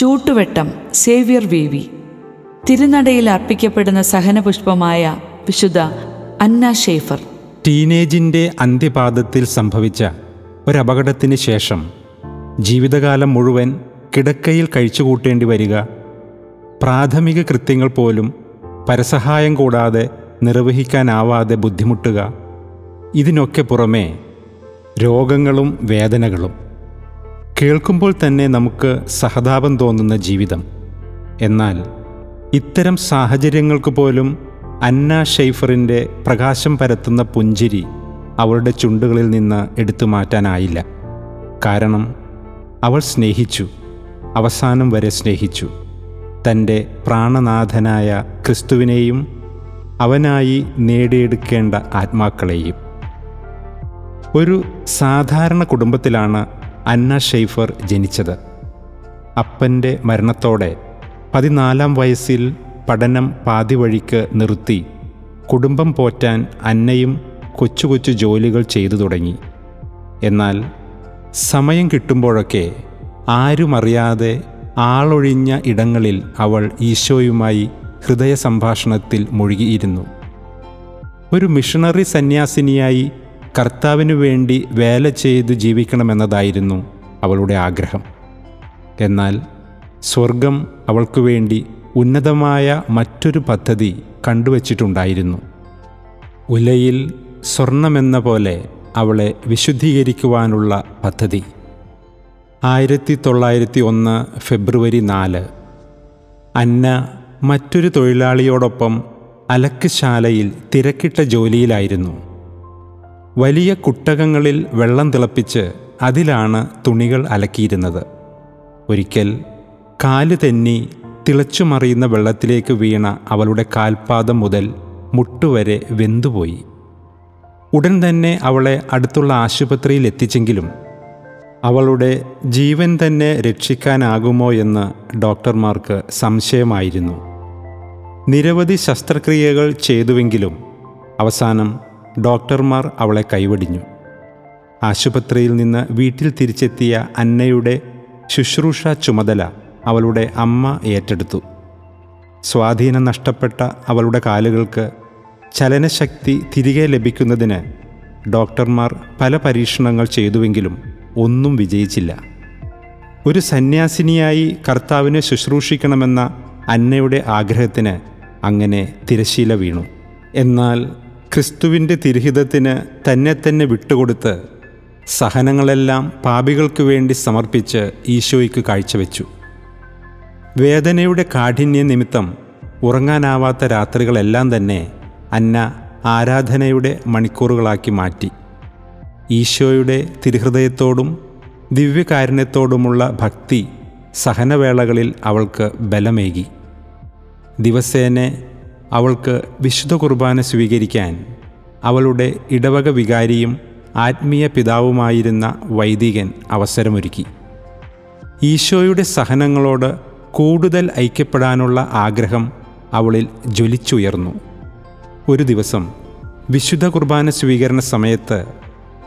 ചൂട്ടുവെട്ടം Xavier V V തിരുനടയിൽ അർപ്പിക്കപ്പെടുന്ന സഹനപുഷ്പമായ വിശുദ്ധ അന്ന ഷേഫർ. ടീനേജിന്റെ അന്ത്യപാദത്തിൽ സംഭവിച്ച ഒരപകടത്തിന് ശേഷം ജീവിതകാലം മുഴുവൻ കിടക്കയിൽ കഴിച്ചുകൂട്ടേണ്ടി വരിക പ്രാഥമിക കൃത്യങ്ങൾ പോലും പരസഹായം കൂടാതെ നിർവഹിക്കാനാവാതെ ബുദ്ധിമുട്ടുക ഇതിനൊക്കെ പുറമേ രോഗങ്ങളും വേദനകളും. കേൾക്കുമ്പോൾ തന്നെ നമുക്ക് സഹതാപം തോന്നുന്ന ജീവിതം. എന്നാൽ ഇത്തരം സാഹചര്യങ്ങൾക്ക് പോലും അന്ന ഷെയ്ഫറിന്റെ പ്രകാശം പരത്തുന്ന പുഞ്ചിരി അവളുടെ ചുണ്ടുകളിൽ നിന്ന് എടുത്തു മാറ്റാനായില്ല. കാരണം അവൾ സ്നേഹിച്ചു. അവസാനം വരെ സ്നേഹിച്ചു. തന്റെ പ്രാണനാഥനായ ക്രിസ്തുവിനെയും അവനായി നേടിയെടുക്കേണ്ട ആത്മാക്കളെയും. ഒരു സാധാരണ കുടുംബത്തിലാണ് അന്ന ഷെയ്ഫർ ജനിച്ചത്. അപ്പന്റെ മരണത്തോടെ പതിനാലാം വയസ്സിൽ പഠനം പാതിവഴിക്ക് നിർത്തി. കുടുംബം പോറ്റാൻ അന്നയും കൊച്ചു കൊച്ചു ജോലികൾ ചെയ്തു തുടങ്ങി. എന്നാൽ സമയം കിട്ടുമ്പോഴൊക്കെ ആരുമറിയാതെ ആളൊഴിഞ്ഞ ഇടങ്ങളിൽ അവൾ ഈശോയുമായി ഹൃദയ സംഭാഷണത്തിൽ മുഴുകിയിരുന്നു. ഒരു മിഷണറി സന്യാസിനിയായി കർത്താവിനു വേണ്ടി വേല ചെയ്ത് ജീവിക്കണമെന്നതായിരുന്നു അവളുടെ ആഗ്രഹം. എന്നാൽ സ്വർഗം അവൾക്കു വേണ്ടി ഉന്നതമായ മറ്റൊരു പദ്ധതി കണ്ടുവച്ചിട്ടുണ്ടായിരുന്നു. ഉലയിൽ സ്വർണമെന്ന പോലെ അവളെ വിശുദ്ധീകരിക്കുവാനുള്ള പദ്ധതി. ആയിരത്തി തൊള്ളായിരത്തി ഒന്ന് ഫെബ്രുവരി നാല്. അന്ന മറ്റൊരു തൊഴിലാളിയോടൊപ്പം അലക്കുശാലയിൽ തിരക്കിട്ട ജോലിയിലായിരുന്നു. വലിയ കുട്ടകങ്ങളിൽ വെള്ളം തിളപ്പിച്ച് അതിലാണ് തുണികൾ അലക്കിയിരുന്നത്. ഒരിക്കൽ കാൽ തെന്നി തിളച്ചുമറിയുന്ന വെള്ളത്തിലേക്ക് വീണ അവളുടെ കാൽപാദം മുതൽ മുട്ടുവരെ വെന്തുപോയി. ഉടൻ തന്നെ അവളെ അടുത്തുള്ള ആശുപത്രിയിൽ എത്തിച്ചെങ്കിലും അവളുടെ ജീവൻ തന്നെ രക്ഷിക്കാനാകുമോ എന്ന് ഡോക്ടർമാർക്ക് സംശയമായിരുന്നു. നിരവധി ശസ്ത്രക്രിയകൾ ചെയ്തുവെങ്കിലും അവസാനം ഡോക്ടർമാർ അവളെ കൈവടിഞ്ഞു. ആശുപത്രിയിൽ നിന്ന് വീട്ടിൽ തിരിച്ചെത്തിയ അന്നയുടെ ശുശ്രൂഷ ചുമതല അവളുടെ അമ്മ ഏറ്റെടുത്തു. സ്വാധീനം നഷ്ടപ്പെട്ട അവളുടെ കാലുകൾക്ക് ചലനശക്തി തിരികെ ലഭിക്കുന്നതിന് ഡോക്ടർമാർ പല പരീക്ഷണങ്ങൾ ചെയ്തുവെങ്കിലും ഒന്നും വിജയിച്ചില്ല. ഒരു സന്യാസിനിയായി കർത്താവിനെ ശുശ്രൂഷിക്കണമെന്ന അന്നയുടെ ആഗ്രഹത്തിന് അങ്ങനെ തിരശീല വീണു. എന്നാൽ ക്രിസ്തുവിന്റെ തിരുഹിതത്തിന് തന്നെ തന്നെ വിട്ടുകൊടുത്ത് സഹനങ്ങളെല്ലാം പാപികൾക്ക് വേണ്ടി സമർപ്പിച്ച് ഈശോയ്ക്ക് കാഴ്ചവെച്ചു. വേദനയുടെ കാഠിന്യ നിമിത്തം ഉറങ്ങാനാവാത്ത രാത്രികളെല്ലാം തന്നെ അന്ന ആരാധനയുടെ മണിക്കൂറുകളാക്കി മാറ്റി. ഈശോയുടെ തിരുഹൃദയത്തോടും ദിവ്യകാരുണ്യത്തോടുമുള്ള ഭക്തി സഹനവേളകളിൽ അവൾക്ക് ബലമേകി. ദിവസേന അവൾക്ക് വിശുദ്ധ കുർബാന സ്വീകരിക്കാൻ അവളുടെ ഇടവക വികാരിയും ആത്മീയ പിതാവുമായിരുന്ന വൈദികൻ അവസരമൊരുക്കി. ഈശോയുടെ സഹനങ്ങളോട് കൂടുതൽ ഐക്യപ്പെടാനുള്ള ആഗ്രഹം അവളിൽ ജ്വലിച്ചുയർന്നു. ഒരു ദിവസം വിശുദ്ധ കുർബാന സ്വീകരണ സമയത്ത്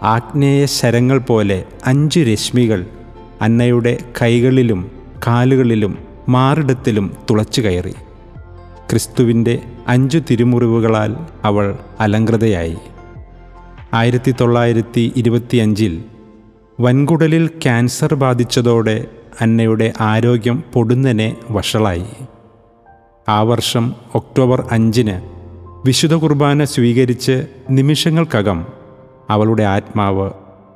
ആഗ്നേയ ശരങ്ങൾ പോലെ അഞ്ച് രശ്മികൾ അന്നയുടെ കൈകളിലും കാലുകളിലും മാറിടത്തിലും തുളച്ചു കയറി ക്രിസ്തുവിന്റെ അഞ്ചു തിരുമുറിവുകളാൽ അവൾ അലങ്കൃതയായി. ആയിരത്തി തൊള്ളായിരത്തി ഇരുപത്തിയഞ്ചിൽ വൻകുടലിൽ ക്യാൻസർ ബാധിച്ചതോടെ അന്നയുടെ ആരോഗ്യം പൊടുന്നനെ വഷളായി. ആ വർഷം ഒക്ടോബർ അഞ്ചിന് വിശുദ്ധ കുർബാന സ്വീകരിച്ച് നിമിഷങ്ങൾക്കകം അവളുടെ ആത്മാവ്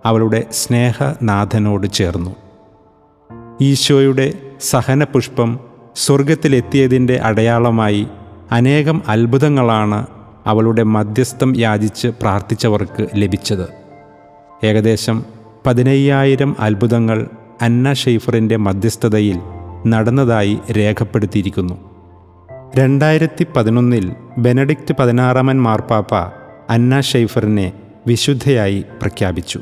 അവളുടെ സ്നേഹനാഥനോട് ചേർന്നു. ഈശോയുടെ സഹനപുഷ്പം സ്വർഗത്തിലെത്തിയതിന്റെ അടയാളമായി അനേകം അത്ഭുതങ്ങളാണ് അവളുടെ മധ്യസ്ഥം യാചിച്ച് പ്രാർത്ഥിച്ചവർക്ക് ലഭിച്ചത്. ഏകദേശം പതിനയ്യായിരം അത്ഭുതങ്ങൾ അന്ന ഷെയ്ഫറിന്റെ മധ്യസ്ഥതയിൽ നടന്നതായി രേഖപ്പെടുത്തിയിരിക്കുന്നു. രണ്ടായിരത്തി പതിനൊന്നിൽ ബെനഡിക്റ്റ് പതിനാറാമൻ മാർപ്പാപ്പ അന്ന ഷെയ്ഫറിനെ വിശുദ്ധയായി പ്രഖ്യാപിച്ചു.